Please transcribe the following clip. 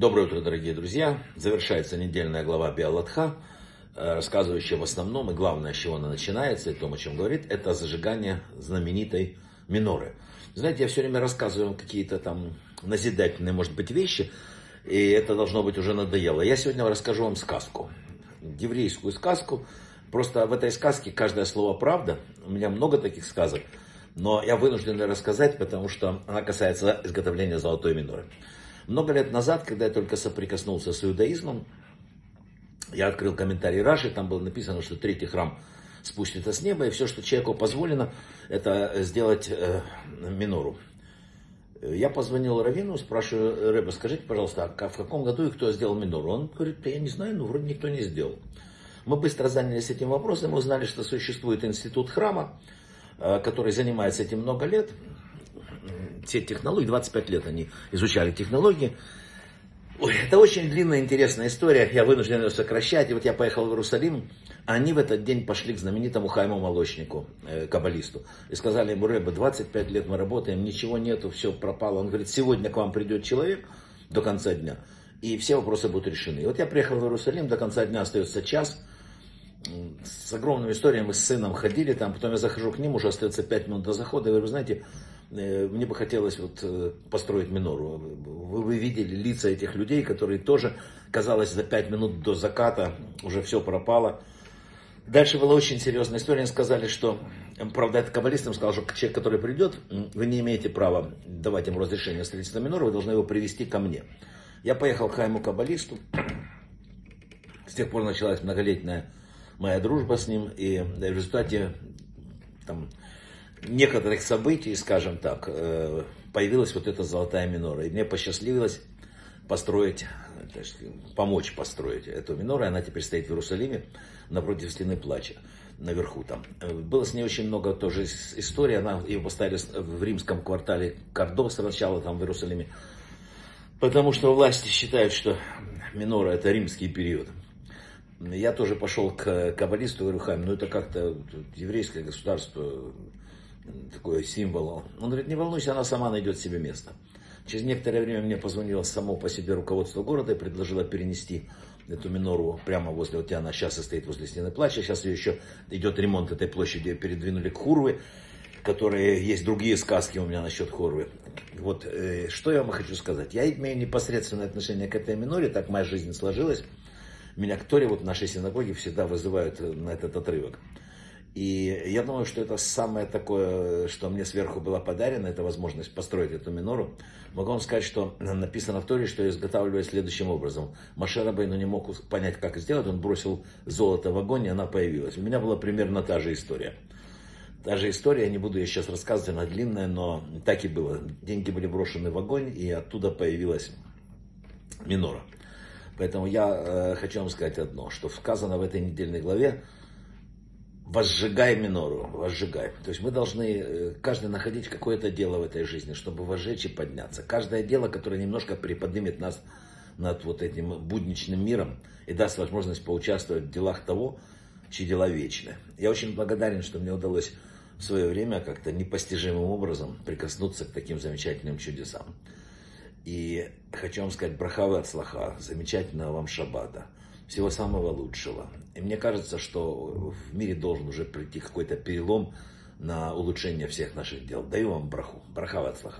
Доброе утро, дорогие друзья. Завершается недельная глава Биалатха, э, рассказывающая в основном, и главное, с чего она начинается, и том, о чем говорит, это зажигание знаменитой миноры. Знаете, я все время рассказываю вам какие-то там назидательные, может быть, вещи, и это должно быть уже надоело. Я сегодня расскажу вам сказку, еврейскую сказку. Просто в этой сказке каждое слово правда. У меня много таких сказок, но я вынужден рассказать, потому что она касается изготовления золотой миноры. Много лет назад, когда я только соприкоснулся с иудаизмом, я открыл комментарий Раши, там было написано, что третий храм спустится с неба, и все, что человеку позволено, это сделать э, минору. Я позвонил Равину, спрашиваю, Рэба, скажите, пожалуйста, а в каком году и кто сделал минору? Он говорит, я не знаю, но вроде никто не сделал. Мы быстро занялись этим вопросом, мы узнали, что существует институт храма, э, который занимается этим много лет все технологии, 25 лет они изучали технологии. Ой, это очень длинная, интересная история, я вынужден ее сокращать. И вот я поехал в Иерусалим, а они в этот день пошли к знаменитому Хайму Молочнику, э, каббалисту, и сказали ему, Рэба, 25 лет мы работаем, ничего нету, все пропало. Он говорит, сегодня к вам придет человек до конца дня, и все вопросы будут решены. И вот я приехал в Иерусалим, до конца дня остается час, с огромными историями мы с сыном ходили там, потом я захожу к ним, уже остается 5 минут до захода, и говорю, знаете, мне бы хотелось вот э, построить минору. Вы, вы видели лица этих людей, которые тоже, казалось, за пять минут до заката уже все пропало. Дальше была очень серьезная история. Они сказали, что, правда, это каббалист им сказал, что человек, который придет, вы не имеете права давать ему разрешение строительства минора, вы должны его привести ко мне. Я поехал к Хайму Каббалисту. С тех пор началась многолетняя моя дружба с ним. И в результате там, некоторых событий, скажем так, э, появилась вот эта золотая минора. И мне посчастливилось построить, помочь построить эту минору. Она теперь стоит в Иерусалиме напротив стены плача наверху там. Было с ней очень много тоже историй. Она ее поставили в римском квартале Кордов сначала там в Иерусалиме. Потому что власти считают, что минора это римский период. Я тоже пошел к каббалисту, говорю, Хайм, ну это как-то еврейское государство, такой символ. Он говорит, не волнуйся, она сама найдет себе место. Через некоторое время мне позвонило само по себе руководство города и предложило перенести эту минору прямо возле, вот она сейчас стоит возле стены плача, сейчас ее еще идет ремонт этой площади, передвинули к Хурвы, которые есть другие сказки у меня насчет Хурвы. Вот э, что я вам хочу сказать. Я имею непосредственное отношение к этой миноре, так моя жизнь сложилась. Меня к Торе вот нашей синагоге всегда вызывают на этот отрывок. И я думаю, что это самое такое, что мне сверху было подарено, это возможность построить эту минору. Могу вам сказать, что написано в Торе, что изготавливали следующим образом. Машера Бейну не мог понять, как сделать, он бросил золото в огонь, и она появилась. У меня была примерно та же история. Та же история, я не буду ее сейчас рассказывать, она длинная, но так и было. Деньги были брошены в огонь, и оттуда появилась минора. Поэтому я э, хочу вам сказать одно, что сказано в этой недельной главе, возжигай минору, возжигай. То есть мы должны, э, каждый находить какое-то дело в этой жизни, чтобы возжечь и подняться. Каждое дело, которое немножко приподнимет нас над вот этим будничным миром и даст возможность поучаствовать в делах того, чьи дела вечны. Я очень благодарен, что мне удалось в свое время как-то непостижимым образом прикоснуться к таким замечательным чудесам. И хочу вам сказать, брахавы от слаха, замечательного вам шаббата – всего самого лучшего. И мне кажется, что в мире должен уже прийти какой-то перелом на улучшение всех наших дел. Даю вам браху. Браха в